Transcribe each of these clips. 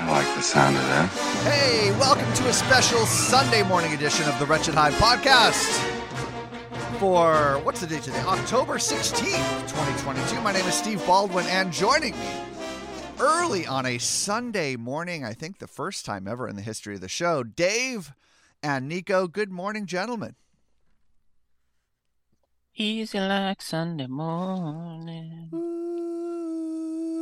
I like the sound of that. Hey, welcome to a special Sunday morning edition of the Wretched Hive podcast. For what's the date today? October 16th, 2022. My name is Steve Baldwin, and joining me early on a Sunday morning, I think the first time ever in the history of the show, Dave and Niko. Good morning, gentlemen. Easy like Sunday morning.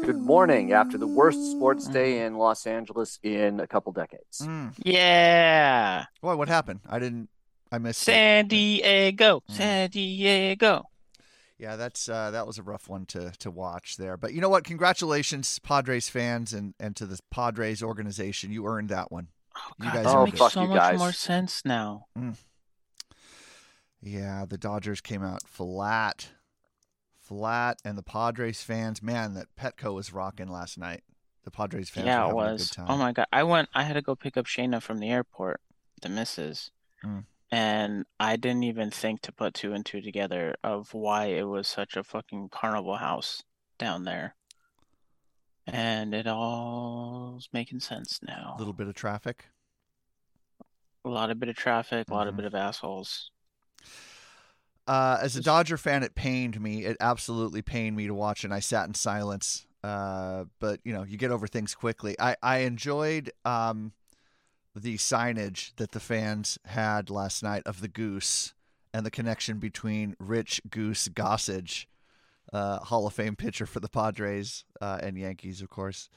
Good morning. After the worst sports day in Los Angeles in a couple decades. Mm. Yeah. Boy, what happened? I didn't. I missed. it. San Diego. Mm. San Diego. Yeah, that's uh, that was a rough one to to watch there. But you know what? Congratulations, Padres fans, and and to the Padres organization. You earned that one. Oh, You guys that are makes good. so Fuck you much more sense now. Yeah, the Dodgers came out flat, flat, and the Padres fans, man, that Petco was rocking last night. The Padres fans yeah, it was. a good time. Oh my God. I went, I had to go pick up Shayna from the airport, the missus. Mm. And I didn't even think to put two and two together of why it was such a fucking carnival house down there. And it all's making sense now. A little bit of traffic. A lot of bit of traffic, a lot Mhm. of bit of assholes. Uh, as a Dodger fan, it pained me. It absolutely pained me to watch, and I sat in silence. Uh, but you know, you get over things quickly. I I enjoyed um, the signage that the fans had last night of the goose and the connection between Rich Goose Gossage, uh, Hall of Fame pitcher for the Padres uh, and Yankees, of course,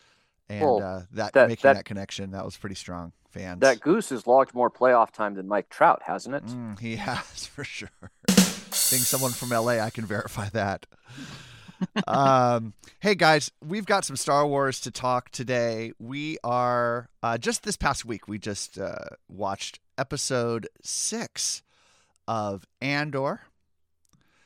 and Well, uh, that, that- making that- that connection that was pretty strong. Fans, That goose has logged more playoff time than Mike Trout, hasn't it? Mm, he has for sure. Being someone from LA, I can verify that. um, hey guys, we've got some Star Wars to talk today. We are uh, just this past week. We just uh, watched episode six of Andor.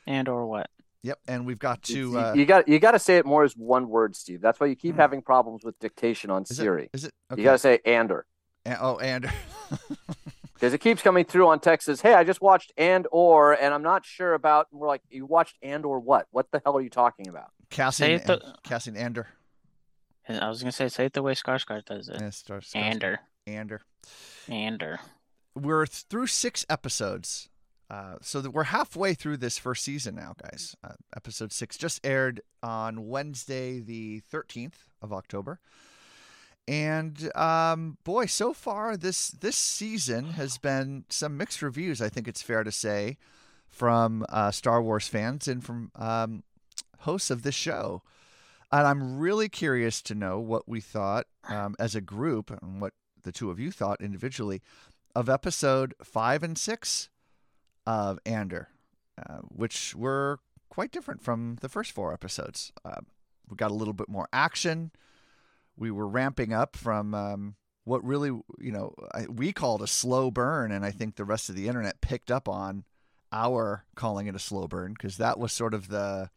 And or what? Yep, and we've got to. you, Uh, you got you got to say it more as one word, Steve. That's why you keep Hmm. having problems with dictation on is Siri. it? Is it? Okay. You got to say "ander" An- oh, Andor. because it keeps coming through on text says, "Hey, I just watched and or, and I'm not sure about." And we're like, "You watched and or what? What the hell are you talking about?" Cassian. Say it the- An- Cassian Ander. I was gonna say, say it the way Skarsgård does it. Yeah, Star- Star- Ander. Ander. Ander. we're through six episodes. Uh, so that we're halfway through this first season now, guys. Uh, episode six just aired on Wednesday, the 13th of October. And um, boy, so far this this season has been some mixed reviews. I think it's fair to say from uh, Star Wars fans and from um, hosts of this show. And I'm really curious to know what we thought um, as a group and what the two of you thought individually of episode five and six of Ander, uh, which were quite different from the first four episodes. Uh, we got a little bit more action. We were ramping up from um, what really, you know, I, we called a slow burn, and I think the rest of the internet picked up on our calling it a slow burn because that was sort of the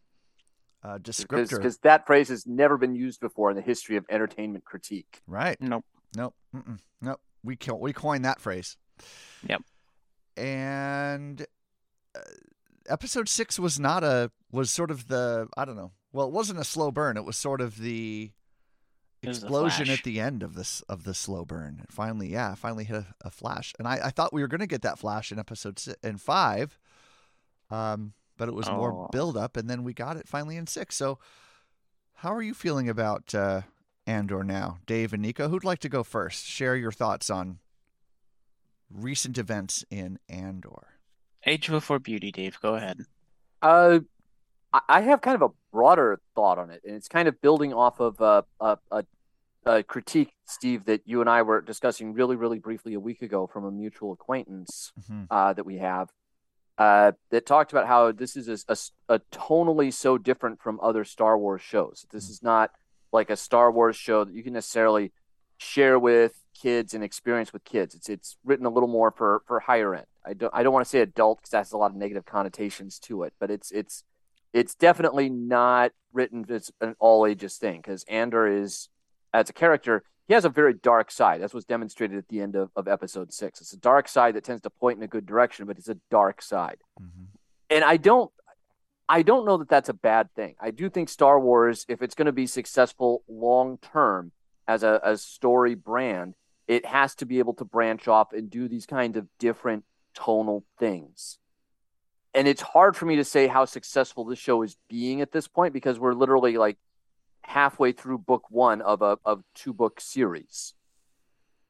uh, descriptor, Because that phrase has never been used before in the history of entertainment critique. right? Nope. Nope. Mm-mm. Nope. We co- we coined that phrase. Yep. And uh, episode six was not a was sort of the I don't know. Well, it wasn't a slow burn. It was sort of the It was the explosion at the end of this of the slow burn. It finally, yeah, finally hit a, a flash. And I, I thought we were going to get that flash in episode si in five, um, but it was more Oh. build up, and then we got it finally in six. So, how are you feeling about uh, Andor now, Dave and Niko? Who'd like to go first? Share your thoughts on recent events in Andor. Age before beauty, Dave. Go ahead. Uh, I- I have kind of a broader thought on it, and it's kind of building off of uh, a, a, a critique, Steve, that you and I were discussing really, really briefly a week ago from a mutual acquaintance hmm uh, that we have. Uh, that talked about how this is a, a, a tonally so different from other Star Wars shows. This is not like a Star Wars show that you can necessarily share with kids and experience with kids. It's it's written a little more for for higher end. I don't I don't want to say adult because that has a lot of negative connotations to it, but it's it's it's definitely not written as an all ages thing because Andor is as a character he has a very dark side. That's what's demonstrated at the end of, of episode six. It's a dark side that tends to point in a good direction, but it's a dark side. Mm-hmm. And I don't I don't know that that's a bad thing. I do think Star Wars, if it's going to be successful long term as a as story brand, it has to be able to branch off and do these kinds of different tonal things. And it's hard for me to say how successful this show is being at this point because we're literally like halfway through book one of a of two book series.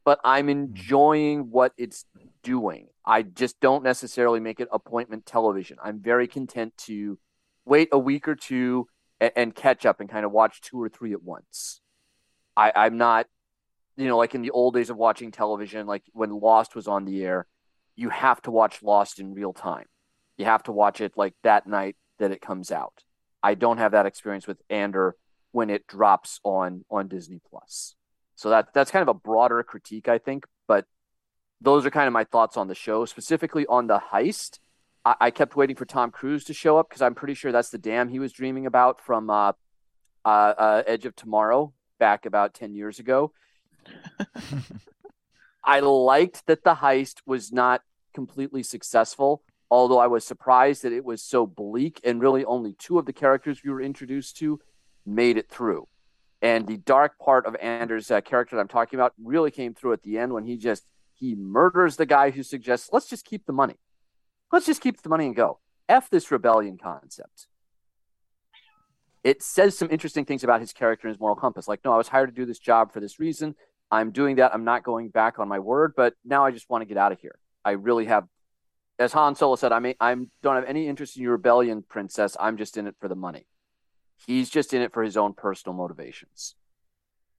But I'm hmm. enjoying what it's doing. I just don't necessarily make it appointment television. I'm very content to wait a week or two and, and catch up and kind of watch two or three at once. I, I'm not, you know, like in the old days of watching television, like when Lost was on the air, you have to watch Lost in real time. You have to watch it like that night that it comes out. I don't have that experience with Andor when it drops on on Disney Plus. So that that's kind of a broader critique, I think. But those are kind of my thoughts on the show, specifically on the heist. I, I kept waiting for Tom Cruise to show up because I'm pretty sure that's the dam he was dreaming about from uh, uh, uh, Edge of Tomorrow back about ten years ago. I liked that the heist was not completely successful, although I was surprised that it was so bleak and really only two of the characters we were introduced to made it through. And the dark part of Andor's uh, character that I'm talking about really came through at the end when he just he murders the guy who suggests let's just keep the money, let's just keep the money and go. F this rebellion concept. It says some interesting things about his character and his moral compass. Like, no, I was hired to do this job for this reason. I'm doing that. I'm not going back on my word, but now I just want to get out of here. I really have, as Han Solo said, I mean, I'm don't have any interest in your rebellion, princess. I'm just in it for the money. He's just in it for his own personal motivations.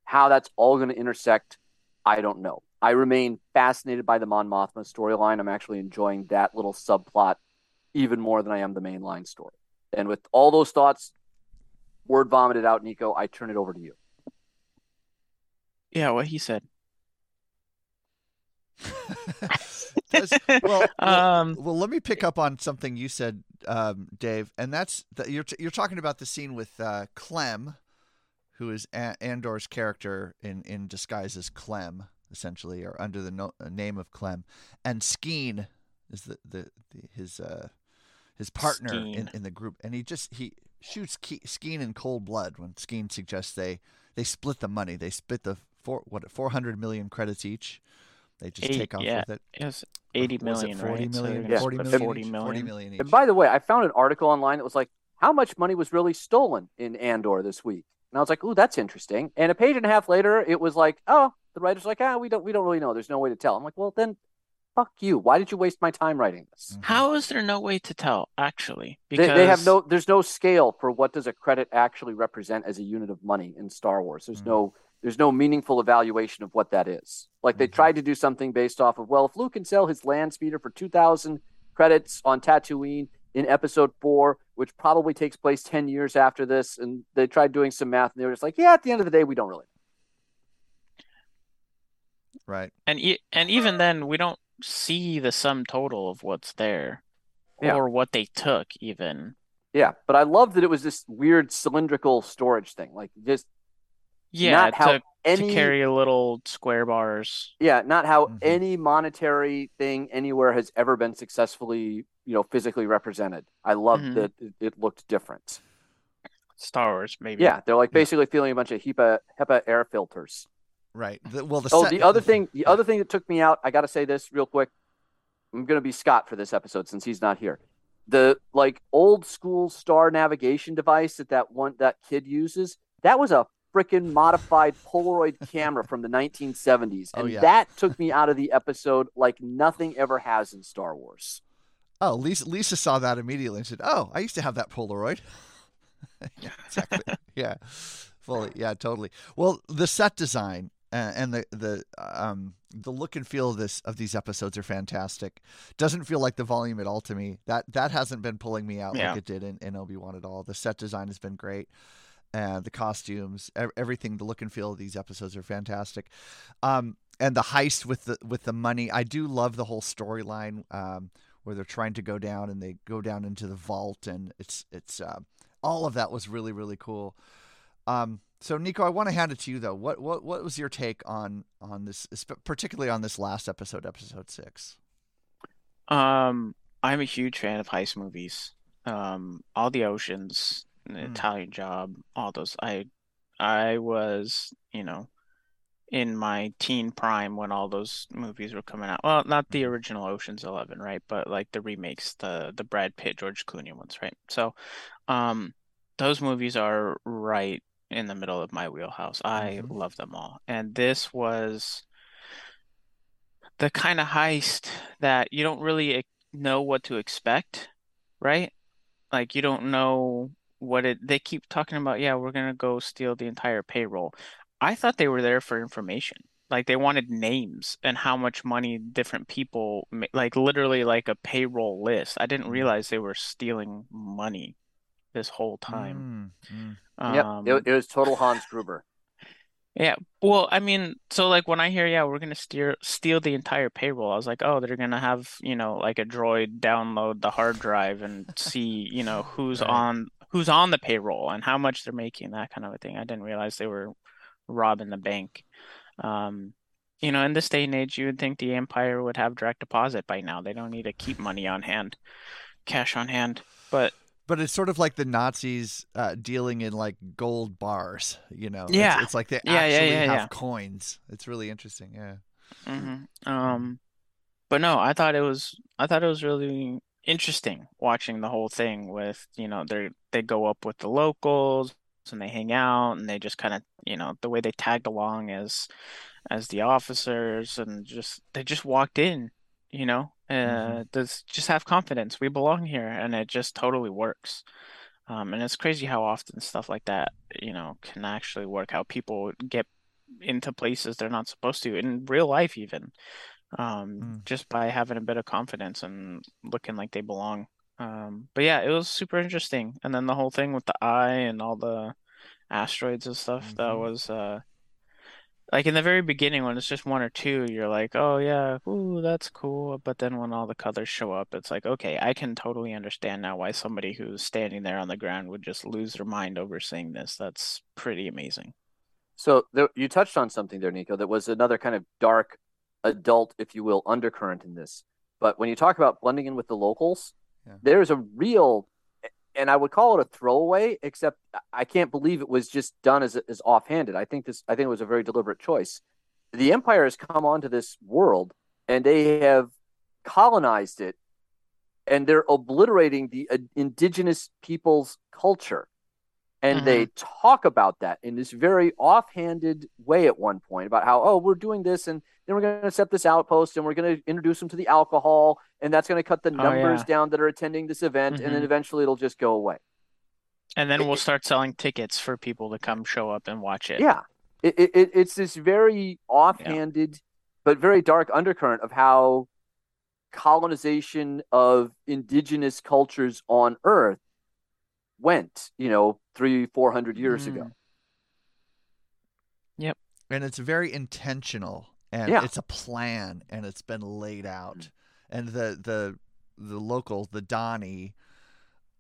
How that's all going to intersect, I don't know. I remain fascinated by the Mon Mothma storyline. I'm actually enjoying that little subplot even more than I am the mainline story. And with all those thoughts, word vomited out, Niko, I turn it over to you. Yeah, what he said. Does- well, well, Um, well, let me pick up on something you said, um, Dave, and that's that you're t- you're talking about the scene with uh, Clem, who is a- Andor's character in in disguise as Clem, essentially, or under the no- uh, name of Clem, and Skeen is the the, the his uh his partner in, in the group, and he just he shoots Ke- Skeen in cold blood when Skeen suggests they they split the money, they split the four what four hundred million credits each. They just Eight, take off yeah. with it. It was 80 Was it 40 right? Million? they're Yeah. gonna 40 split million 40 each, million. 40 million each. And by the way, I found an article online that was like, how much money was really stolen in Andor this week? And I was like, ooh, that's interesting. And a page and a half later, it was like, oh, the writer's like, ah, we don't, we don't really know. There's no way to tell. I'm like, well, then, fuck you. Why did you waste my time writing this? How is there no way to tell, actually? They, Because they have no, there's no scale for what does a credit actually represent as a unit of money in Star Wars. There's Mm. no, there's no meaningful evaluation of what that is. Like they Mhm. tried to do something based off of, well, if Luke can sell his land speeder for 2,000 credits on Tatooine in episode four, which probably takes place 10 years after this, and they tried doing some math and they were just like, yeah, at the end of the day, we don't really. Right. and e- and even then, we don't see the sum total of what's there, Yeah. or what they took, even. Yeah, but I love that it was this weird cylindrical storage thing. Like just Yeah, not how to any to carry a little square bars. Yeah, not how Mhm. any monetary thing anywhere has ever been successfully, you know, physically represented. I love Mhm. that it, it looked different. Star Wars, maybe. Yeah, they're like Yeah. basically feeling a bunch of HEPA HEPA air filters. Right. The, well, the Oh, set- the other thing, the other thing that took me out, I got to say this real quick. I'm going to be Scott for this episode since he's not here. The like old school star navigation device that that one that kid uses, that was a freaking modified Polaroid camera from the 1970s, Oh, and yeah. that took me out of the episode like nothing ever has in Star Wars. Oh, Lisa, Lisa saw that immediately and said, "Oh, I used to have that Polaroid." yeah, exactly. yeah, fully. Yeah, totally. Well, the set design uh, and the the um the look and feel of this of these episodes are fantastic. Doesn't feel like the volume at all to me. That that hasn't been pulling me out Yeah. like it did in, in Obi Wan at all. The set design has been great. and the costumes, ev- everything, the look and feel of these episodes are fantastic. Um, and the heist with the with the money, I do love the whole storyline um, where they're trying to go down and they go down into the vault, and it's it's uh, all of that was really really cool. Um, so Niko, I want to hand it to you though. What what what was your take on on this, particularly on this last episode, episode six? Um, I'm a huge fan of heist movies. Um, all the oceans, the Mm. Italian Job, all those. I, I was, you know, in my teen prime when all those movies were coming out. Well, not the original Ocean's Eleven, right? But like the remakes, the the Brad Pitt, George Clooney ones, right? So, um, those movies are right in the middle of my wheelhouse. I Mhm. love them all, and this was the kind of heist that you don't really know what to expect, right? Like you don't know what it they keep talking about, yeah, we're gonna go steal the entire payroll. I thought they were there for information. Like they wanted names and how much money different people like literally like a payroll list. I didn't Mm. realize they were stealing money this whole time. Mm, mm. Yep, Um, it, it was total Hans Gruber. yeah, well, I mean, so like when I hear, yeah, we're gonna steer steal the entire payroll, I was like, oh, they're gonna have, you know, like a droid download the hard drive and see, you know, who's Right. on who's on the payroll and how much they're making, that kind of a thing. I didn't realize they were robbing the bank. Um, you know, in this day and age, you would think the Empire would have direct deposit by now. They don't need to keep money on hand, cash on hand. But But it's sort of like the Nazis uh, dealing in like gold bars, you know. Yeah. It's, like they Yeah, actually yeah, have yeah. coins. It's really interesting. Yeah. hmm Um, but no, I thought it was I thought it was really interesting watching the whole thing with, you know, they they go up with the locals and they hang out and they just kind of, you know, the way they tagged along as as the officers and just they just walked in, you know, uh, does just have confidence. We belong here, and it just totally works. Um, and it's crazy how often stuff like that, you know, can actually work. How people get into places they're not supposed to in real life, even um, Mm. just by having a bit of confidence and looking like they belong. Um, but yeah, it was super interesting. And then the whole thing with the eye and all the asteroids and stuff, that Mhm. was uh like in the very beginning when it's just one or two, you're like, oh yeah, ooh, that's cool. But then when all the colors show up, it's like, okay, I can totally understand now why somebody who's standing there on the ground would just lose their mind over seeing this. That's pretty amazing. So there, you touched on something there, Niko, that was another kind of dark, adult, if you will, undercurrent in this. But when you talk about blending in with the locals, Yeah. there's a real, and I would call it a throwaway, except I can't believe it was just done as as offhanded. I think this, I think it was a very deliberate choice. The Empire has come onto this world, and they have colonized it, and they're obliterating the uh, indigenous people's culture and they talk about that in this very offhanded way at one point about how oh we're doing this and then we're going to set this outpost and we're going to introduce them to the alcohol and that's going to cut the Oh, numbers yeah. down that are attending this event and then Mhm. eventually it'll just go away And then It- we'll start selling tickets for people to come show up and watch it. yeah it, it, it- it's this very offhanded but very dark undercurrent of how colonization of indigenous cultures on earth went you know three four hundred years ago. Mm. Yep. and it's very intentional and Yeah. it's a plan and it's been laid out. Mm. And the the the locals, the Dhani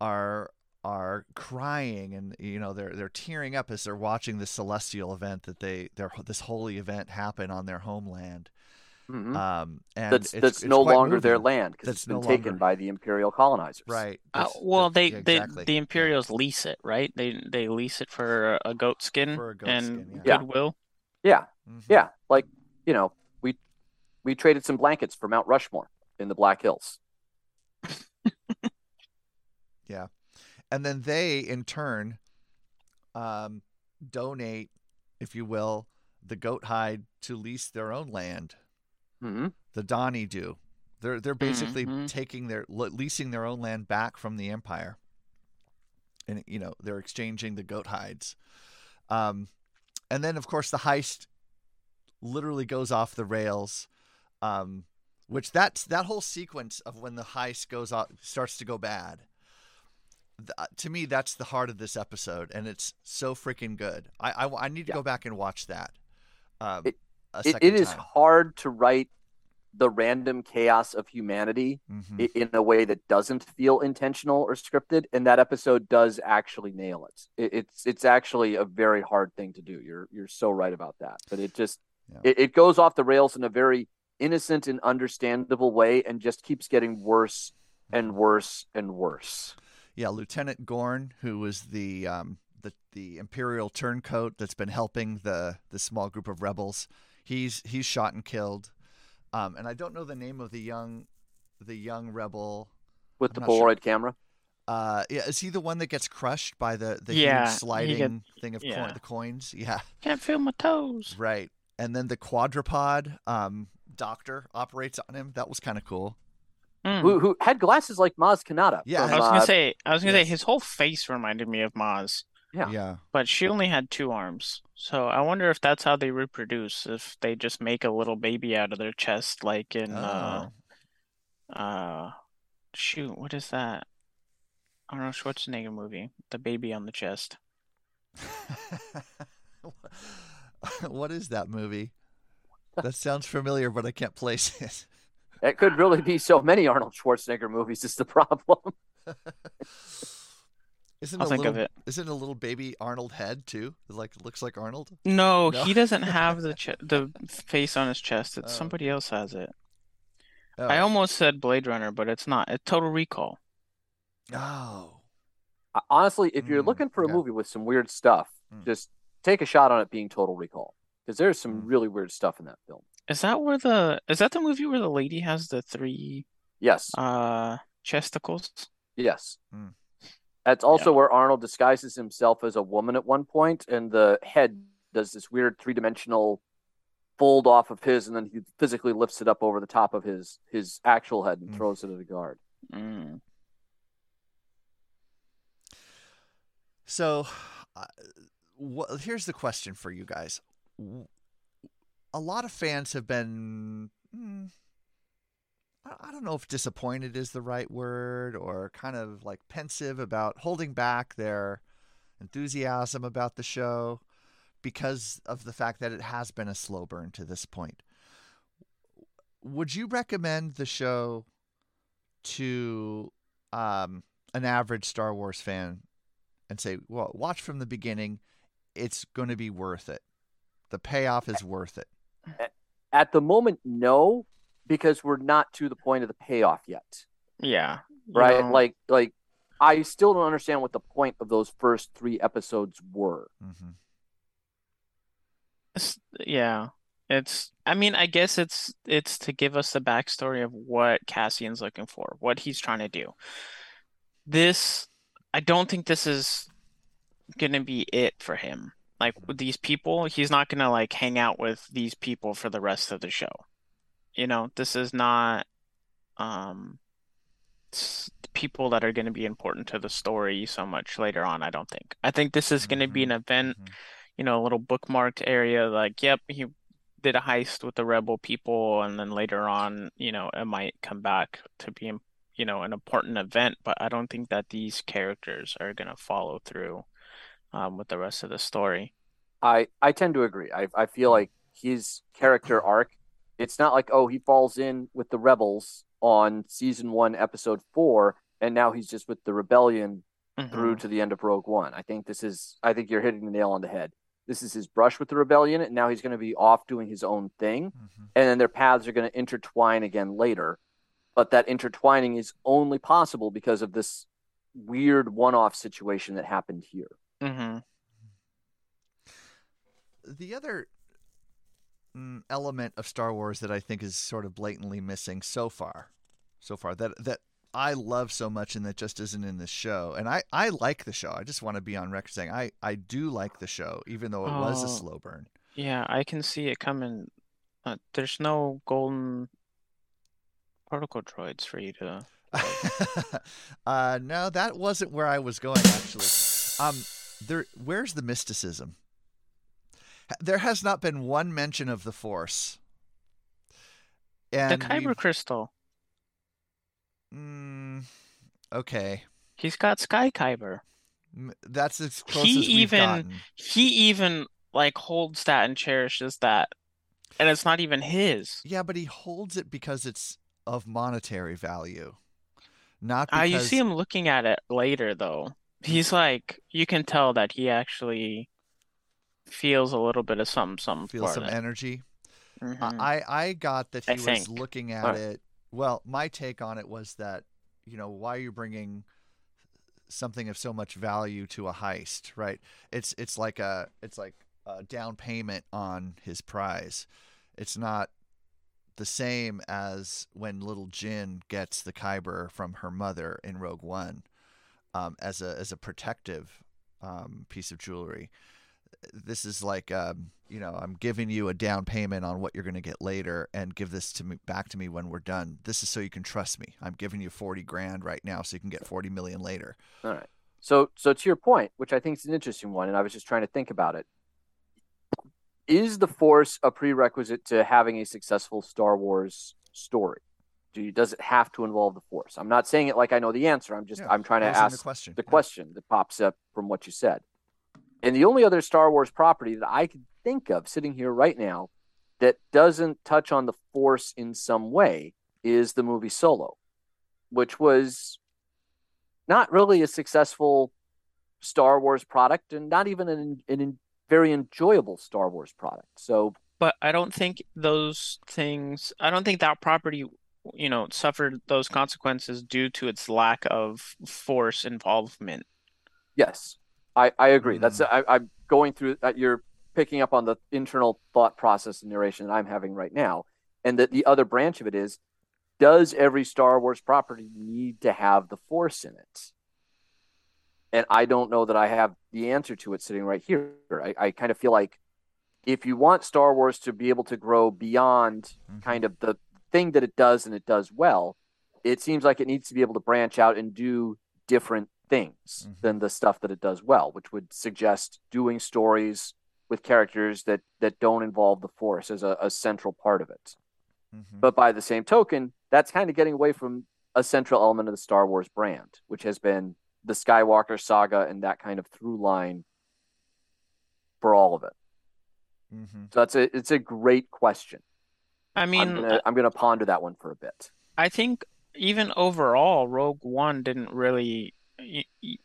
are are crying and you know they're they're tearing up as they're watching this celestial event that they their this holy event happen on their homeland Mhm. um and that's it's, that's it's no quite longer their land because it's been no taken longer- by the imperial colonizers. right Uh, well, they, yeah, they the Imperials lease it, right? They they lease it for a goat skin For a goat and skin, yeah. Goodwill. Yeah, Mhm. yeah. Like you know, we we traded some blankets for Mount Rushmore in the Black Hills. Yeah, and then they in turn um, donate, if you will, the goat hide to lease their own land. Hmm The Dhani do. They're they're basically Mhm. taking their leasing their own land back from the empire, and you know they're exchanging the goat hides. Um, and then of course the heist literally goes off the rails. Um, which that's that whole sequence of when the heist goes off starts to go bad th- uh, to me, that's the heart of this episode, and it's so freaking good. I I, I need to Yeah. go back and watch that. Um, It- It, it is hard to write the random chaos of humanity Mhm. in a way that doesn't feel intentional or scripted, and that episode does actually nail it. it it's it's actually a very hard thing to do. You're you're so right about that. But it just Yeah. it, it goes off the rails in a very innocent and understandable way, and just keeps getting worse and worse and worse. Yeah, Lieutenant Gorn, who was the um, the the Imperial turncoat that's been helping the the small group of rebels. He's he's shot and killed. Um, and I don't know the name of the young the young rebel. With I'm the not sure. Polaroid camera, Uh, yeah, is he the one that gets crushed by the the Yeah, huge he sliding thing of yeah. coin, the coins? Yeah, Can't feel my toes. right. And then the quadrupod um, doctor operates on him. That was kind of cool. Mm. who who had glasses like Maz Kanata. Yeah, from, I was gonna uh, say, I was gonna yes. say his whole face reminded me of Maz, Yeah. yeah. but she only had two arms. So I wonder if that's how they reproduce. If they just make a little baby out of their chest, like in uh, Oh. uh, shoot, what is that? Arnold Schwarzenegger movie, the baby on the chest. what is that movie? That sounds familiar, but I can't place it. It could really be so many Arnold Schwarzenegger movies. Is the problem? Isn't I'll a think little, of it. Isn't a little baby Arnold head too? Like looks like Arnold. No, No? he doesn't have the ch the face on his chest. It's Oh. somebody else has it. Oh. I almost said Blade Runner, but it's not. It's Total Recall. oh. Honestly, if you're Mm, looking for a yeah. movie with some weird stuff, Mm. just take a shot on it being Total Recall because there's some Mm. really weird stuff in that film. Is that where the is that the movie where the lady has the three Yes, uh chesticles? yes. That's also where Arnold disguises himself as a woman at one point, and the head does this weird three dimensional fold off of his, and then he physically lifts it up over the top of his his actual head and Mm. throws it at a guard. Mm. So, uh, wh- here's the question for you guys. A lot of fans have been, mm, I don't know if disappointed is the right word, or kind of like pensive about holding back their enthusiasm about the show because of the fact that it has been a slow burn to this point. Would you recommend the show to um, an average Star Wars fan and say, well, watch from the beginning. It's going to be worth it. The payoff is worth it. At the moment, no, because we're not to the point of the payoff yet. Yeah. Right? know, Like, like I still don't understand what the point of those first three episodes were. hmm it's- yeah. It's I mean, I guess it's it's to give us the backstory of what Cassian's looking for, what he's trying to do. This I don't think this is gonna be it for him. Like with these people, he's not gonna like hang out with these people for the rest of the show. You know, this is not um people that are going to be important to the story so much later on, I don't think. I think this is going to be an event, mhm. you know, a little bookmarked area like, yep, he did a heist with the rebel people and then later on, you know, it might come back to be, you know, an important event, but I don't think that these characters are going to follow through um with the rest of the story. I I tend to agree. I I feel like his character arc. It's not like oh he falls in with the rebels on season one episode four, and now he's just with the rebellion through Mhm. to the end of Rogue One. I think this is. I think you're hitting the nail on the head. This is his brush with the rebellion, and now he's going to be off doing his own thing, Mhm. and then their paths are going to intertwine again later. But that intertwining is only possible because of this weird one-off situation that happened here. Mhm. The other element of Star Wars that I think is sort of blatantly missing so far, so far that that I love so much and that just isn't in the show. And I I like the show. I just want to be on record saying I I do like the show, even though it was a Oh. slow burn. Yeah, I can see it coming. Uh, there's no golden particle droids for you to. uh, no, that wasn't where I was going actually. Um, there, where's the mysticism? There has not been one mention of the Force. The And Kyber we've- crystal. Mm, okay. He's got Sky Kyber. That's as close He as we've even- gotten. He even like holds that and cherishes that, and it's not even his. Yeah, but he holds it because it's of monetary value, not because you see him looking at it later though. He's like, you can tell that he actually feels a little bit of something, something feels some energy. Mhm. I I got that he I was think. looking at it. Well, my take on it was that you know why are you bringing something of so much value to a heist, right? It's it's like a it's like a down payment on his prize. It's not the same as when little Jyn gets the Kyber from her mother in Rogue One um, as a as a protective um, piece of jewelry. This is like um, you know I'm giving you a down payment on what you're going to get later, and give this to me back to me when we're done. This is so you can trust me. I'm giving you forty grand right now, so you can get forty million later. All right. So, so to your point, which I think is an interesting one, and I was just trying to think about it. Is the Force a prerequisite to having a successful Star Wars story? Do you, does it have to involve the Force? I'm not saying it like I know the answer. I'm just Yeah, I'm trying to posing the ask question. the Yeah. question that pops up from what you said. And the only other Star Wars property that I can think of sitting here right now that doesn't touch on the Force in some way is the movie Solo, which was not really a successful Star Wars product and not even an, an very enjoyable Star Wars product. So, But I don't think those things, I don't think that property, you know, suffered those consequences due to its lack of force involvement. yes, I, I agree. That's I, I'm going through that. You're picking up on the internal thought process and narration that I'm having right now. And that the other branch of it is does every Star Wars property need to have the Force in it? And I don't know that I have the answer to it sitting right here. I, I kind of feel like if you want Star Wars to be able to grow beyond Mhm. kind of the thing that it does and it does well, it seems like it needs to be able to branch out and do different things Mhm. than the stuff that it does well, which would suggest doing stories with characters that that don't involve the Force as a, a central part of it. Mhm. But by the same token, that's kind of getting away from a central element of the Star Wars brand, which has been the Skywalker saga and that kind of through line for all of it. Mm-hmm. So that's a it's a great question. I I'm mean, gonna I'm gonna ponder that one for a bit. I think even overall, Rogue One didn't really. Y- y-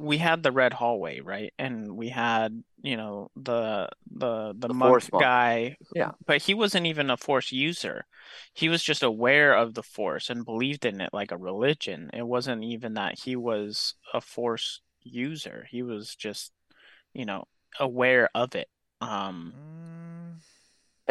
We had the red hallway, right? And we had, you know, the the the The monk Force monk. guy. Yeah. But he wasn't even a Force user. He was just aware of the Force and believed in it like a religion. It wasn't even that he was a Force user. He was just, you know, aware of it. Um, Mm,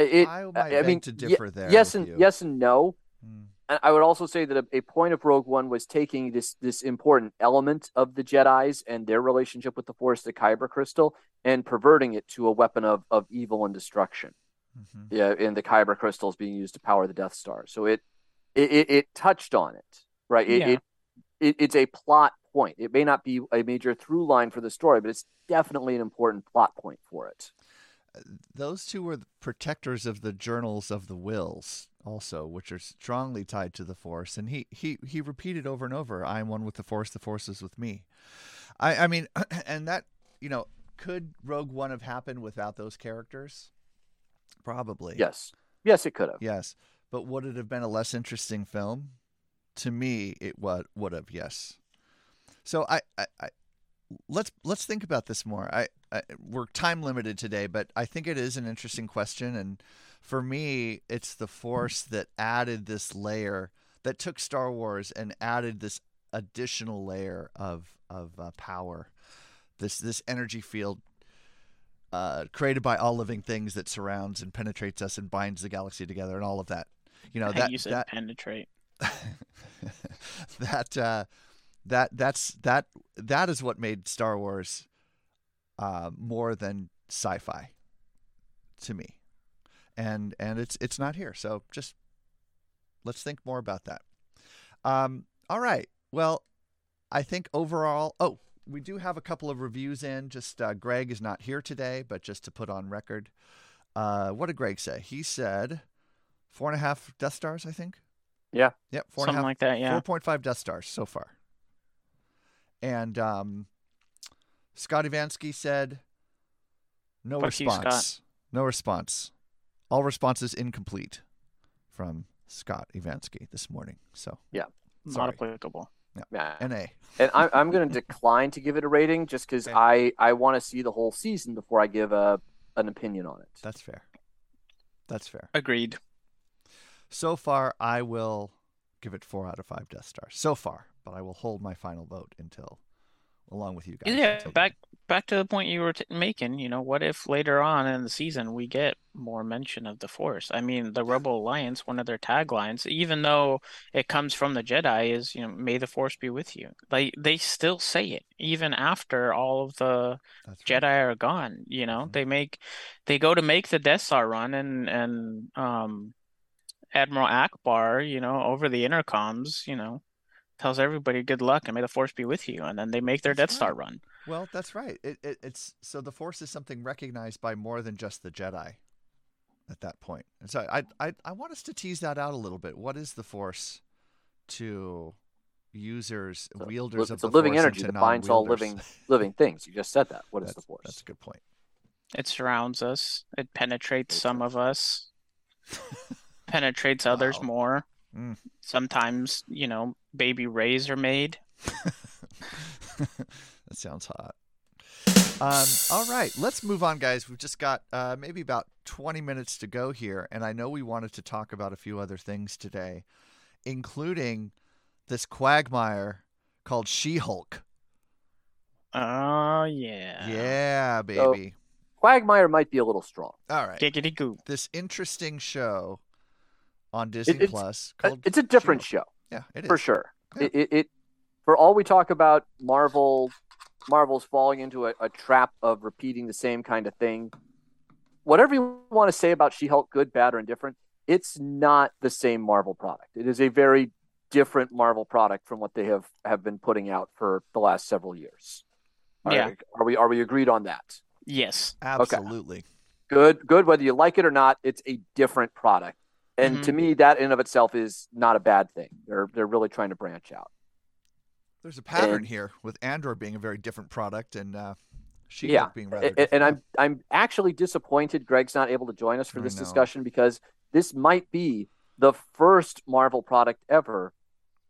It, I might I mean, to ye- differ there yes and you. yes and no. mm, And I would also say that a, a point of Rogue One was taking this this important element of the Jedi's and their relationship with the Force, the Kyber crystal, and perverting it to a weapon of of evil and destruction. mhm. Yeah, and the Kyber crystals being used to power the Death Star. So it it it, it touched on it, right? It, Yeah. it it it's a plot point. It may not be a major through line for the story, but it's definitely an important plot point for it. Those two were the protectors of the Guardians of the Whills, also, which are strongly tied to the Force. And he he he repeated over and over, "I am one with the Force. The Force is with me." I I mean, and that you know, could Rogue One have happened without those characters? Probably. Yes, yes, it could have. Yes, but would it have been a less interesting film? To me, it would would have. Yes. So I, I, I let's let's think about this more. I, I we're time limited today, but I think it is an interesting question, and for me, it's the force that added this layer that took Star Wars and added this additional layer of of uh, power, this this energy field uh, created by all living things that surrounds and penetrates us and binds the galaxy together and all of that. You know that you said that penetrate. that uh, that that's that that is what made Star Wars uh, more than sci-fi to me, and and it's it's not here. So just let's think more about that. Um, all right. Well, I think overall. Oh, we do have a couple of reviews in. Just uh, Greg is not here today, but just to put on record, uh, what did Greg say? He said four and a half Death Stars. I think. Yeah. Yep. Four and a Something half like that, yeah. Four point five Death Stars so far. And um, Scott Ivansky said, no Fuck you, response. no response. All responses incomplete from Scott Ivansky this morning. So, yeah Not Sorry. applicable. Yeah. NA. and I'm I'm going to decline to give it a rating just because Okay. I I want to see the whole season before I give a an opinion on it. That's fair. That's fair. Agreed. So far, I will give it four out of five Death Stars. So far, but I will hold my final vote until, along with you guys. Yeah, back back to the point you were t making. You know, what if later on in the season we get more mention of the Force? I mean, the Rebel Alliance, one of their taglines, even though it comes from the Jedi, is you know, "May the Force be with you." Like they still say it even after all of the That's right. Jedi are gone. You know, Mhm. they make they go to make the Death Star run, and and um, Admiral Ackbar, you know, over the intercoms, you know, tells everybody good luck and may the Force be with you, and then they make their That's Death Star run. Well, that's right. It, it, it's so the Force is something recognized by more than just the Jedi. At that point. point, and so I, I, I want us to tease that out a little bit. What is the Force to users, It's a- wielders of it's the a living Force, energy that binds all living living things. You just said that. What is that's, the force? That's a good point. It surrounds us. It penetrates It some of us. Penetrates others Wow. more. Mm. Sometimes, you know, baby rays are made. that sounds hot. Um, all right, let's move on, guys. We've just got uh, maybe about 20 minutes to go here, and I know we wanted to talk about a few other things today, including this quagmire called She-Hulk. Oh yeah. Yeah, So- baby. Quagmire might be a little strong. All right, Giggity goop. this interesting show on Disney it's- Plus called It's a different She-Hulk. show Yeah, it is for sure. Yeah. It, it, it for all we talk about Marvel, Marvel's falling into a, a trap of repeating the same kind of thing. Whatever you want to say about She-Hulk, good, bad, or indifferent, it's not the same Marvel product. It is a very different Marvel product from what they have have been putting out for the last several years. Are- Yeah. are we are we agreed on that? Yes. Absolutely. good good whether you like it or not it's a different product and Mhm. to me that in of itself is not a bad thing. They're they're really trying to branch out. There's a pattern And- here with Andor being a very different product and uh, She-Hulk Yeah, being rather A- a- and i'm i'm actually disappointed greg's not able to join us for this discussion because this might be the first marvel product ever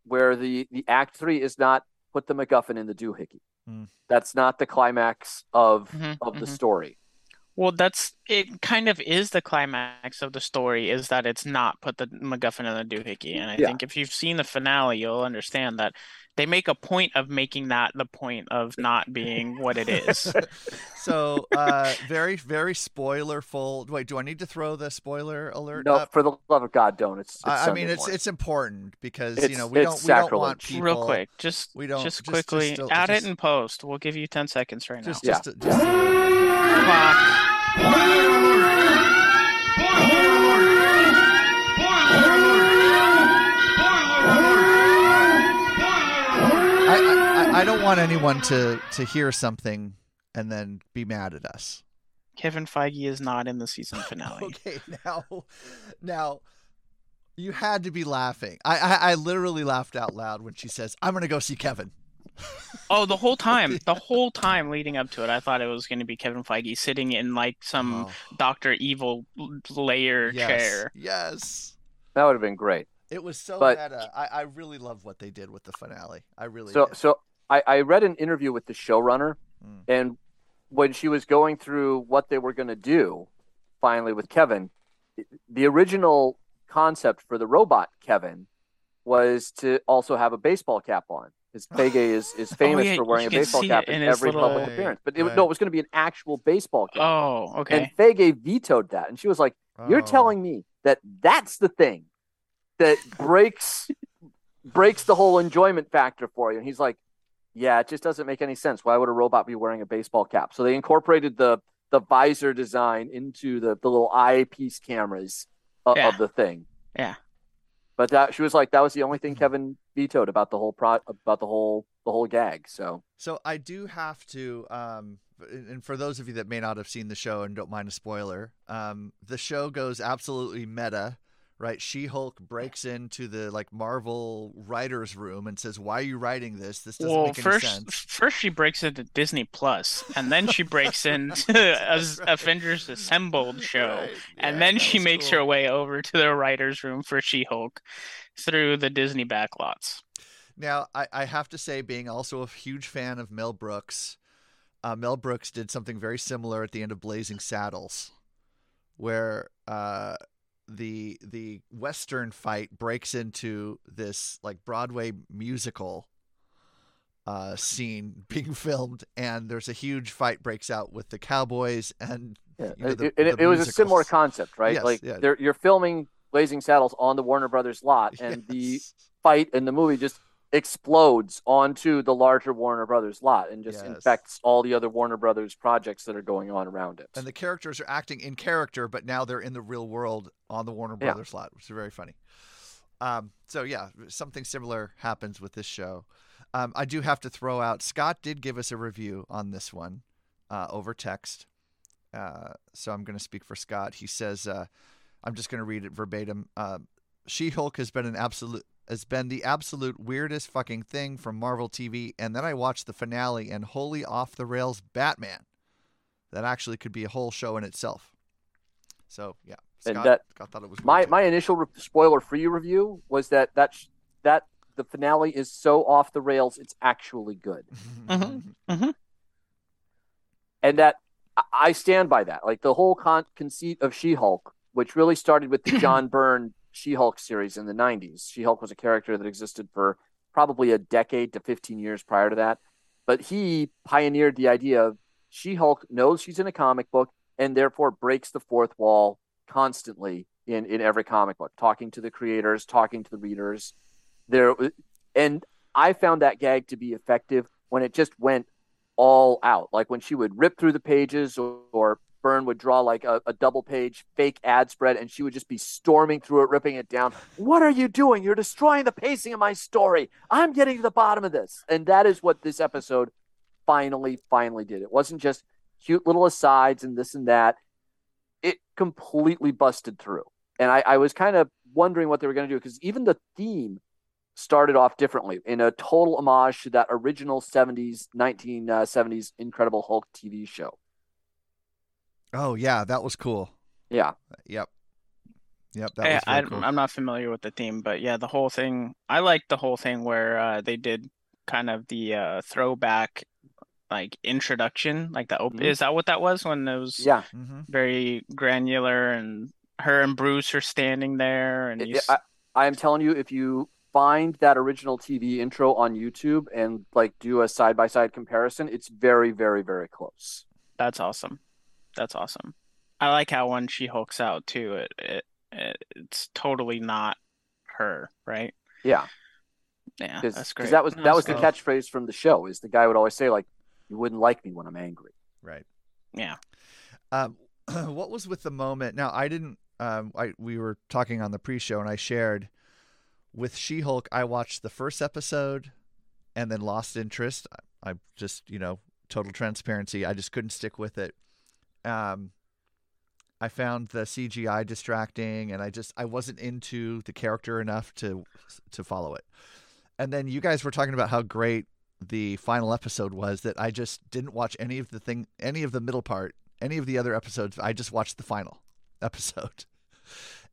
where the the act three is not put the macguffin in the doohickey. Hmm. that's not the climax of Mhm, of the mhm. story Well, that's it. Kind of is the climax of the story is that it's not put the MacGuffin in the doohickey, and I Yeah. think if you've seen the finale, you'll understand that they make a point of making that the point of not being what it is. So, uh, very, very spoilerful. Wait, do I need to throw the spoiler alert no up? for the love of god don't it's, it's I, I Sunday mean, it's morning. it's important because you know we don't we don't want sacrilege. people Real quick, just we don't- just just- quickly just- add just- it in post. We'll give you ten seconds right now. Just, Yeah. I, I, I don't want anyone to to hear something and then be mad at us. Kevin Feige is not in the season finale. Okay, now, now, you had to be laughing. I, I, I literally laughed out loud when she says, "I'm gonna go see Kevin." Oh, the whole time, the whole time leading up to it, I thought it was going to be Kevin Feige sitting in like some Oh, Doctor Evil layer yes, chair. yes. that would have been great It was so But- meta. I, I really love what they did with the finale. I really So did. so I, I read an interview with the showrunner, Mm. and when she was going through what they were going to do, finally with Kevin, the original concept for the robot Kevin was to also have a baseball cap on. His Feige is is famous Oh, yeah, for wearing a baseball cap in in every little- public appearance. But it, right. no, it was going to be an actual baseball cap. Oh, okay. And Feige vetoed that, and she was like, "You're Oh. telling me that that's the thing that breaks breaks the whole enjoyment factor for you?" And he's like, "Yeah, it just doesn't make any sense. Why would a robot be wearing a baseball cap?" So they incorporated the the visor design into the the little eyepiece cameras of, Yeah. of the thing. Yeah. But that she was like, that was the only thing Kevin vetoed about the whole pro about the whole the whole gag. So So I do have to, um, and for those of you that may not have seen the show and don't mind a spoiler, um, the show goes absolutely meta right? She Hulk breaks into the like Marvel writers' room and says, "Why are you writing this? This doesn't Well, make any first, sense." first she breaks into Disney Plus, and then she breaks into right. Avengers Assembled show, Right. and then she makes cool. her way over to the writers' room for She-Hulk through the Disney backlots. Now, I, I have to say, being also a huge fan of Mel Brooks, uh, Mel Brooks did something very similar at the end of Blazing Saddles, where uh, the the Western fight breaks into this like Broadway musical uh, scene being filmed, and there's a huge fight breaks out with the cowboys and Yeah, you know, it, the- it, it- was a similar concept, right? Yes, like yeah. you're filming Blazing Saddles on the Warner Brothers lot, and the fight in the movie just explodes onto the larger Warner Brothers lot and just Yes. infects all the other Warner Brothers projects that are going on around it. and the characters are acting in character, but now they're in the real world on the Warner Yeah. Brothers lot, which is very funny. Um, so yeah, something similar happens with this show. Um, I do have to throw out. Scott did give us a review on this one uh, over text, uh, so I'm going to speak for Scott. He says, uh, "I'm just going to read it verbatim. Uh, She-Hulk has been an absolute." Has been the absolute weirdest fucking thing from Marvel TV, and then I watched the finale and holy off the rails Batman that actually could be a whole show in itself. So yeah, And that- Scott thought it was my my initial re- spoiler-free review was that that sh- that the finale is so off the rails, it's actually good. Mhm. and that I- I stand by that. Like the whole con- conceit of She-Hulk, which really started with the John Byrne She-Hulk series in the '90s. She-Hulk was a character that existed for probably a decade to 15 years prior to that, but he pioneered the idea of She-Hulk knows she's in a comic book and therefore breaks the fourth wall constantly in in every comic book, talking to the creators, talking to the readers. There, and I found that gag to be effective when it just went all out. Like when she would rip through the pages or, or Byrne would draw like a, a double page fake ad spread and she would just be storming through it, ripping it down. What are you doing? You're destroying the pacing of my story. I'm getting to the bottom of this. And that is what this episode finally, finally did. It wasn't just cute little asides and this and that. It completely busted through. And I, I was kind of wondering what they were going to do because even the theme started off differently in a total homage to that original 70s 1970s uh, incredible hulk tv show Oh yeah, that was cool. yeah Yep. Yep, that I, was very I, cool. I'm not familiar with the theme, but yeah, the whole thing. I like the whole thing where uh, they did kind of the uh, throwback, like introduction, like the op- Mhm. Is that what that was when it was yeah hmm very granular and her and Bruce are standing there and It- you I, I am telling you if you find that original tv intro on youtube and like do a side by side comparison it's very very very close That's awesome. That's awesome. I like how when she hulks out too, it, it, it it's totally not her, right? yeah Yeah, because that's great. Cause that was that was the catchphrase from the show is the guy would always say like you wouldn't like me when i'm angry Right. Yeah. Um, what was with the moment? Now I didn't. Um, I we were talking on the pre-show, and I shared with She-Hulk. I watched the first episode, and then lost interest. I, I just, you know, total transparency. I just couldn't stick with it. Um, I found the CGI distracting, and I just I wasn't into the character enough to to follow it. And then you guys were talking about how great the final episode was that I just didn't watch any of the thing any of the middle part, any of the other episodes. I just watched the final episode.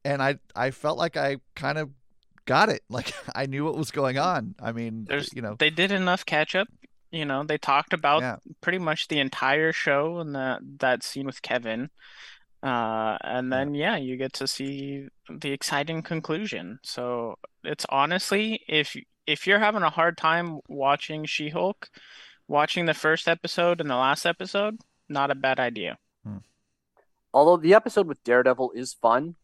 And I I felt like I kind of got it. Like I knew what was going on. I mean, There's you know, they did enough catch up. You know, they talked about Yeah. pretty much the entire show and that that scene with Kevin. Uh, and then yeah, you get to see the exciting conclusion. So it's honestly, if if you're having a hard time watching She-Hulk, watching the first episode and the last episode, not a bad idea. although the episode with daredevil is fun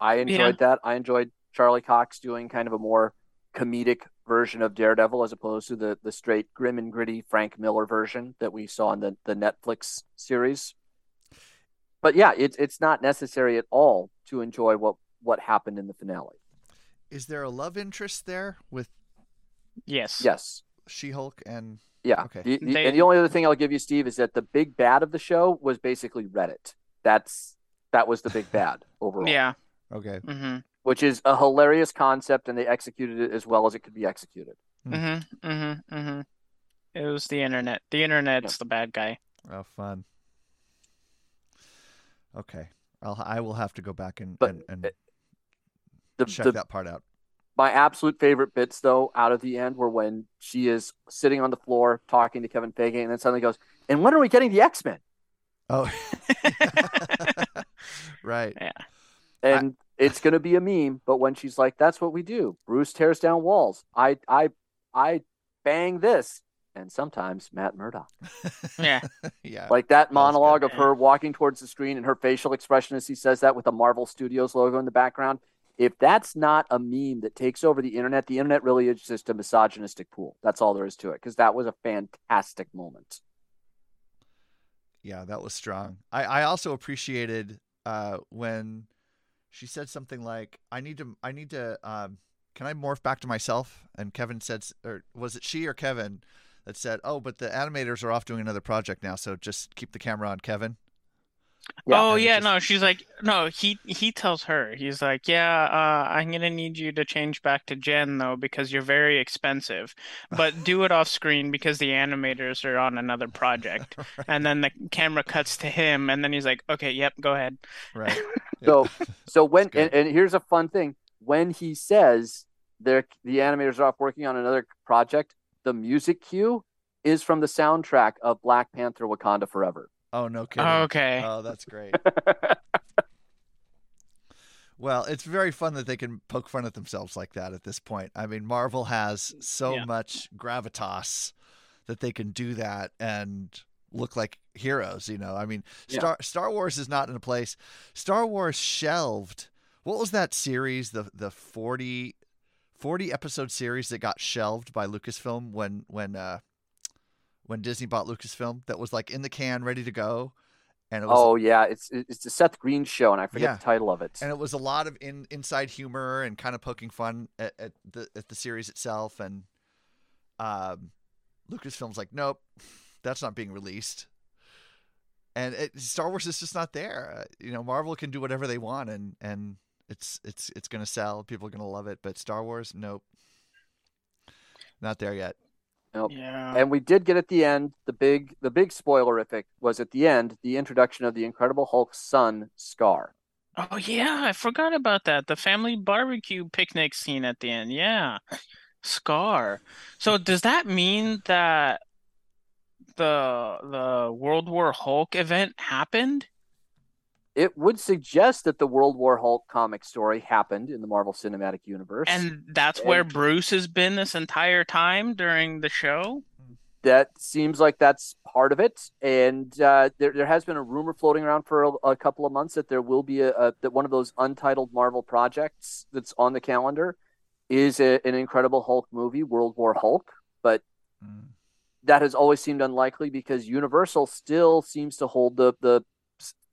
i enjoyed that i enjoyed charlie cox doing kind of a more comedic version of daredevil as opposed to the the straight grim and gritty frank miller version that we saw in the, the netflix series but yeah it's it's not necessary at all to enjoy what what happened in the finale is there a love interest there with Yes. yes She-Hulk and yeah Okay. the, the- They- and the only other thing i'll give you steve is that the big bad of the show was basically reddit that's that was the big bad overall Yeah. Okay. Mm-hmm. Which is a hilarious concept, and they executed it as well as it could be executed. Mm-hmm. Mm-hmm. Mm-hmm. It was the internet. The internet's the bad guy. Oh, fun. Okay. I'll I will have to go back and But, and, and uh, The, check the that part out. my absolute favorite bits though out of the end were when she is sitting on the floor talking to Kevin Feige and then suddenly goes, "And when are we getting the X Men?" Oh. right. Yeah. And it's gonna be a meme. But when she's like, "That's what we do," Bruce tears down walls. I I I bang this, and sometimes Matt Murdock. Yeah. Yeah. Like that was monologue of her walking towards the screen and her facial expression as he says that with the Marvel Studios logo in the background. If that's not a meme that takes over the internet, the internet really is just a misogynistic pool. That's all there is to it. Because that was a fantastic moment. Yeah, that was strong. I, I also appreciated uh, when she said something like, "I need to, I need to, um, can I morph back to myself?" And Kevin said, or was it she or Kevin that said, "Oh, but the animators are off doing another project now, so just keep the camera on Kevin." Yeah, oh yeah, just- no, she's like, no, he he tells her, he's like, yeah, uh, I'm gonna need you to change back to Jen though because you're very expensive, but do it off screen because the animators are on another project. And then the camera cuts to him, and then he's like, okay, yep, go ahead. Right. So so when and, and here's a fun thing. When he says they're the animators are off working on another project, the music cue is from the soundtrack of Black Panther Wakanda Forever. Oh no kidding. Okay. Oh, that's great. Well, it's very fun that they can poke fun at themselves like that at this point. I mean, Marvel has so Yeah. much gravitas that they can do that and look like heroes, you know. I mean, Yeah. Star Star Wars is not in a place. Star Wars shelved. What was that series the the 40 40 episode series that got shelved by Lucasfilm when when uh when Disney bought Lucasfilm that was like in the can ready to go and it was oh yeah, it's it's the Seth Green show, and I forget Yeah. the title of it. and it was a lot of in, inside humor and kind of poking fun at, at the at the series itself and um lucasfilm's like nope that's not being released. And it, star wars is just not there. Uh, you know marvel can do whatever they want and and it's it's it's going to sell. People are going to love it but star wars nope. Not there yet Nope. Yeah. And we did get at the end the big the big spoilerific was at the end the introduction of the Incredible Hulk's son Scar. Oh yeah, I forgot about that. The family barbecue picnic scene at the end. Yeah. Scar. So does that mean that the the World War Hulk event happened? It would suggest that the World War Hulk comic story happened in the Marvel Cinematic Universe. And that's where Bruce has been this entire time during the show? that seems like that's part of it. And uh, there, there has been a rumor floating around for a, a couple of months that there will be a, a that one of those untitled Marvel projects that's on the calendar is a, an Incredible Hulk movie, World War Hulk. But Mm. that has always seemed unlikely because Universal still seems to hold the the s-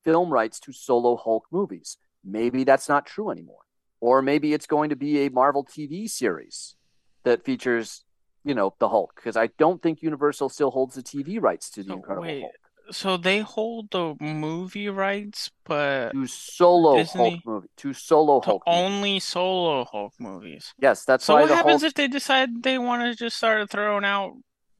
film rights to solo Hulk movies. Maybe that's not true anymore, or maybe it's going to be a Marvel TV series that features, you know, the Hulk. Because I don't think Universal still holds the TV rights to the Incredible wait, Hulk. So they hold the movie rights, but To solo Disney- Hulk movie, to solo to Hulk. movies. only solo Hulk movies. Yes, that's So what happens Hulk. if they decide they want to just start throwing out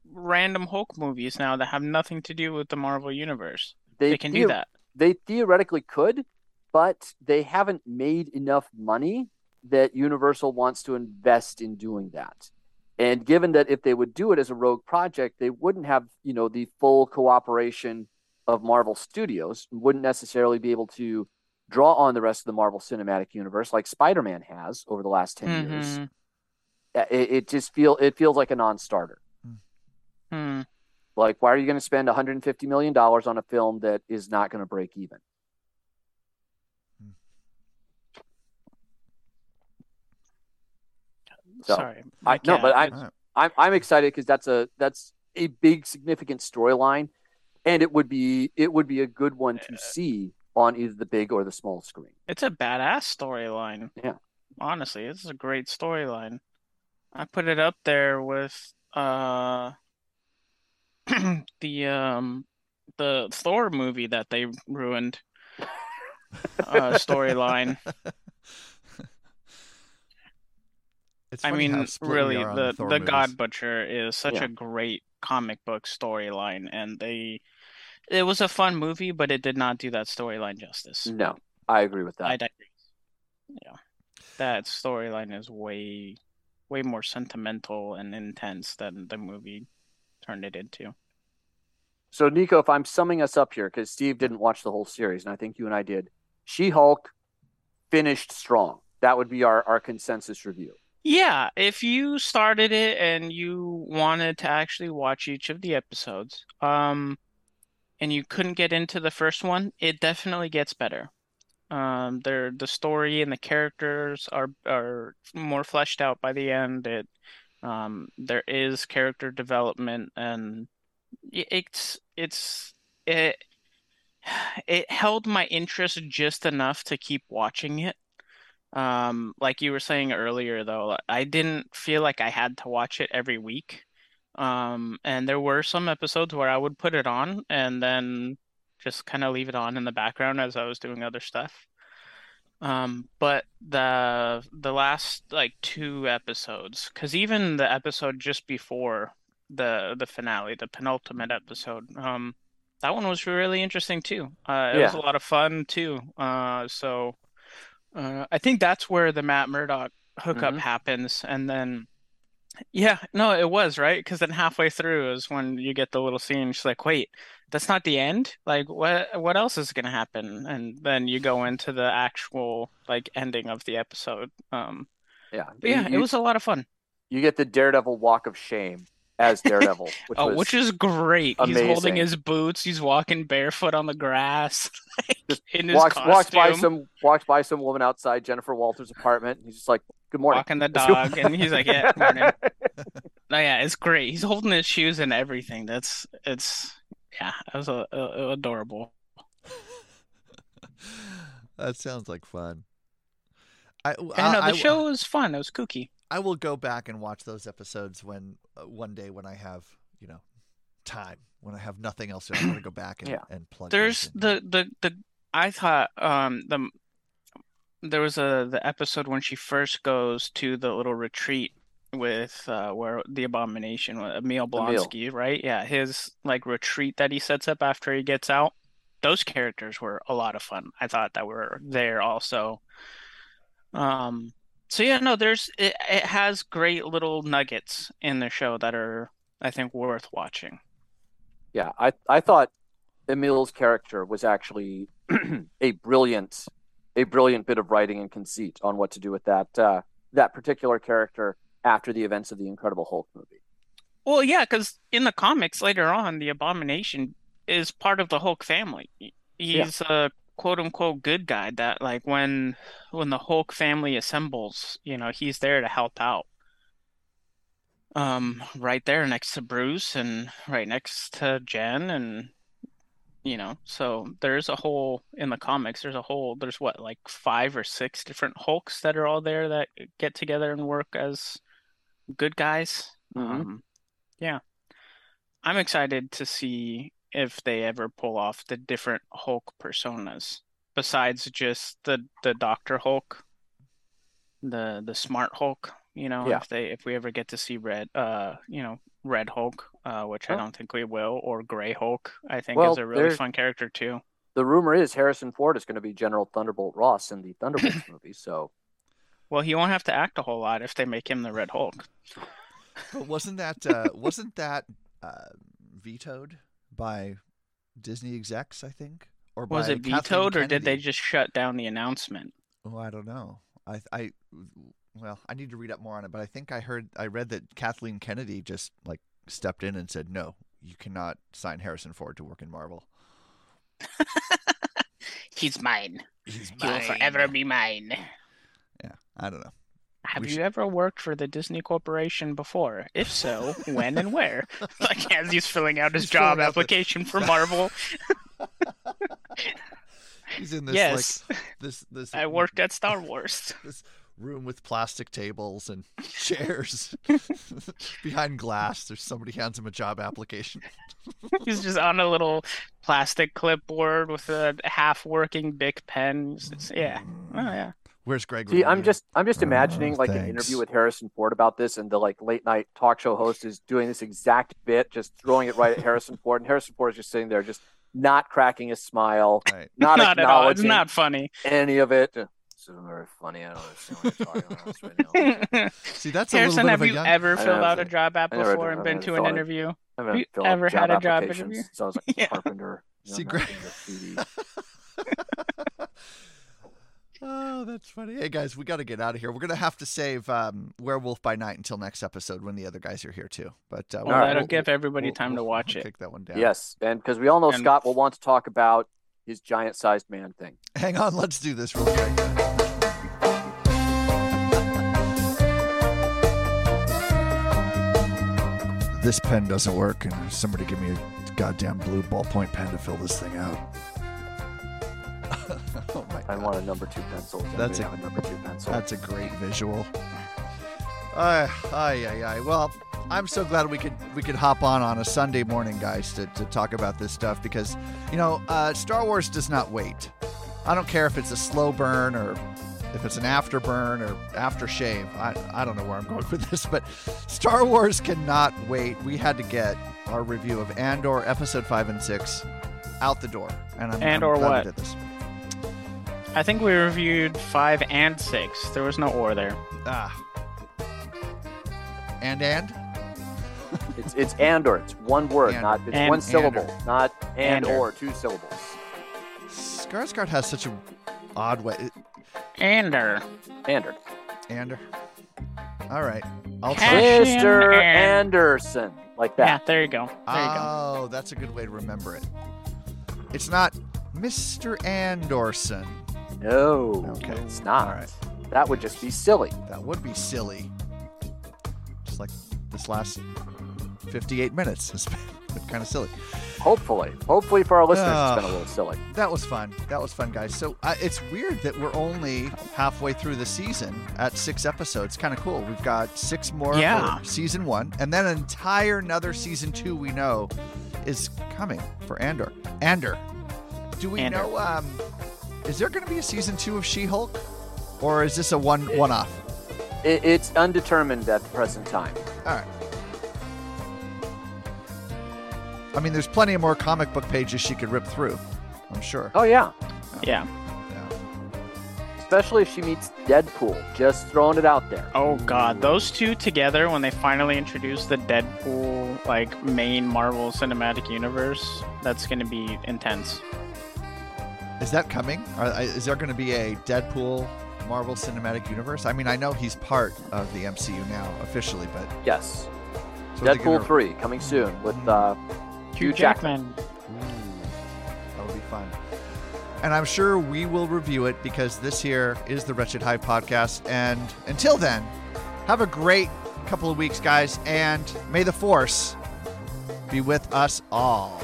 random Hulk movies now that have nothing to do with the Marvel universe? They can do that. They theoretically could, but they haven't made enough money that Universal wants to invest in doing that. And given that if they would do it as a rogue project, they wouldn't have, you know, the full cooperation of Marvel Studios, wouldn't necessarily be able to draw on the rest of the Marvel Cinematic Universe like Spider-Man has over the last 10 years. Mhm. Uh, It, it just feel it feels like a non-starter. Hmm. Like, why are you going to spend 150 million dollars on a film that is not going to break even? So, Sorry. I- no, but I- is- Alright. I'm I'm excited because that's a that's a big significant storyline, and it would be it would be a good one to see on either the big or the small screen. It's a badass storyline. Yeah. Honestly, it's a great storyline. I put it up there with uh the um the Thor movie that they ruined uh storyline. It's I funny how mean, split really, are on the the. God Butcher is such Yeah. a great comic book storyline, and they it was a fun movie, but it did not do that storyline justice. No, I agree with that. I digress. Yeah, that storyline is way way more sentimental and intense than the movie turned it into. So, Niko, if I'm summing us up here, because Steve didn't watch the whole series, and I think you and I did, She Hulk finished strong. That would be our, our consensus review. Yeah, if you started it and you wanted to actually watch each of the episodes, um, and you couldn't get into the first one, it definitely gets better. Um, there the story and the characters are are more fleshed out by the end. It, um, there is character development and it's it's it it held my interest just enough to keep watching it. Um, like you were saying earlier, though, I didn't feel like I had to watch it every week. Um, and there were some episodes where I would put it on and then just kind of leave it on in the background as I was doing other stuff. Um, but the the last like two episodes, because even the episode just before the the finale, the penultimate episode, um, that one was really interesting too. Uh, it was a lot of fun too. Uh, so uh, I think that's where the Matt Murdock hookup Mhm. happens, and then yeah, no, it was right because then halfway through is when you get the little scene. She's like, "Wait, that's not the end. Like, what what else is gonna happen?" And then you go into the actual like ending of the episode. Um, Yeah. yeah, You- it was a lot of fun. You get the Daredevil walk of shame as Daredevil, which Oh, was which is great. He's holding his boots. He's walking barefoot on the grass, like, in his walks walks by some walks by some woman outside Jennifer Walters' apartment. And he's just like, "Good morning." walking the dog, and he's like, "Yeah, morning." No, yeah, it's great. He's holding his shoes and everything. That's it's yeah, it was a, a, adorable. that sounds like fun. I, And I, no, the I- show was fun. It was kooky. I will go back and watch those episodes when uh, one day when I have you know time when I have nothing else. I'm gonna go back and, Yeah. and plug. There's in. the the the I thought um the there was a the episode when she first goes to the little retreat with uh where the abomination uh, Emil Emil. Blonsky, right? Yeah, his like retreat that he sets up after he gets out. Those characters were a lot of fun. I thought that were there also. Um so yeah, no, there's it, it has great little nuggets in the show that are I think worth watching. Yeah, I I thought Emil's character was actually a brilliant a brilliant bit of writing and conceit on what to do with that uh, that particular character after the events of the Incredible Hulk movie. Well, yeah, because in the comics later on, the Abomination is part of the Hulk family. He's a quote unquote good guy that like when when the Hulk family assembles, you know, he's there to help out. Um, right there next to Bruce and right next to Jen and you know, so there's a whole in the comics, there's a whole there's what, like five or six different Hulks that are all there that get together and work as good guys. Mhm. Um, yeah. I'm excited to see if they ever pull off the different Hulk personas besides just the the Doctor Hulk, the the smart Hulk, you know, Yeah. if they if we ever get to see Red uh, you know, Red Hulk, uh, which I don't think we will, or Gray Hulk, I think Well, is a really there- fun character too. The rumor is Harrison Ford is going to be General Thunderbolt Ross in the Thunderbolts movie. So Well, he won't have to act a whole lot if they make him the Red Hulk. But wasn't that uh, wasn't that uh, vetoed by Disney execs? I think, or Was it Kathleen vetoed or did they just shut down the announcement? Oh, I don't know. I I well, I need to read up more on it, but I think I heard I read that Kathleen Kennedy just like stepped in and said, "No, you cannot sign Harrison Ford to work in Marvel. He's mine. He's He will forever be mine. Yeah, I don't know. Have We you should- ever worked for the Disney Corporation before? If so, when and where? Like as he's filling out his He's job filling out the- application for Marvel. He's in this Yes, like this this I worked at Star Wars. this room with plastic tables and chairs behind glass. There's somebody hands him a job application. He's just on a little plastic clipboard with a half-working Bic pen. It's- it's- yeah, oh yeah. Where's Greg? See, I'm just I'm just oh, imagining Oh, like an interview with Harrison Ford about this, and the like late night talk show host is doing this exact bit, just throwing it right at Harrison Ford, and Harrison Ford is just sitting there, just not cracking a smile, Right. not, Not at all. It's not funny. any of it. This is very funny. I don't understand what you're talking about right now. See, that's a Harrison, little bit have of a you young. ever I filled out a job app I never before and been to an interview? I haven't you ever had a job interview? So I was like Yeah. carpenter. you See, Greg- being graffiti. That's funny. Hey guys, we got to get out of here. We're gonna have to save um, Werewolf by Night until next episode when the other guys are here too. But uh, Well, All right. that'll We'll- give everybody we'll- time to we'll- watch we'll it. Kick that one down. Yes, and because we all know And- Scott will want to talk about his giant-sized man thing. Hang on, let's do this real quick. This pen doesn't work, and somebody give me a goddamn blue ballpoint pen to fill this thing out. oh my I god. want a number two pencil. That's anybody a- have a number two pencil. That's a great visual. Ay, ay, ay, ay. Well, I'm so glad we could we could hop on on a Sunday morning, guys, to, to talk about this stuff because you know uh, Star Wars does not wait. I don't care if it's a slow burn or if it's an afterburn or aftershave. I I don't know where I'm going with this, but Star Wars cannot wait. We had to get our review of Andor episode five and six out the door, and I'm, I'm Andor glad we what? did this. I think we reviewed five and six. There was no or there. Ah. And and. It's it's and or. It's one word, Andor. not it's And- one syllable, Andor. not and Andor. or two syllables. Skarsgård has such a odd way. Ander. Andor. Ander. All right. I'll Cash try. Mr. and- Anderson, like Yeah, that. there you go. There you go. Oh, that's a good way to remember it. It's not Mr. Anderson. No, Okay. it's not. All right. That would just be silly. That would be silly. Just like this last 58 minutes has been kind of silly. Hopefully, hopefully for our listeners, Ah. it's been a little silly. That was fun. That was fun, guys. So uh, it's weird that we're only halfway through the season at six episodes. Kind of cool. We've got six more Yeah. for season one, and then an entire another season two we know is coming for Andor. Andor. Do we Andor. know? Um, is there going to be a season two of She-Hulk, or is this a one one-off? It, it's undetermined at the present time. All right. I mean, there's plenty of more comic book pages she could rip through. I'm sure. Oh yeah, Yeah. Yeah. especially if she meets Deadpool. Just throwing it out there. Oh god, those two together when they finally introduce the Deadpool like main Marvel Cinematic Universe, that's going to be intense. Is that coming? Are, is there going to be a Deadpool Marvel Cinematic Universe? I mean, I know he's part of the MCU now officially, but Yes, so Deadpool gonna- three coming soon with uh, Hugh Hugh Jackman. Jackman. Ooh, that'll be fun. And I'm sure we will review it because this here is the Wretched Hive podcast. And until then, have a great couple of weeks, guys, and may the Force be with us all.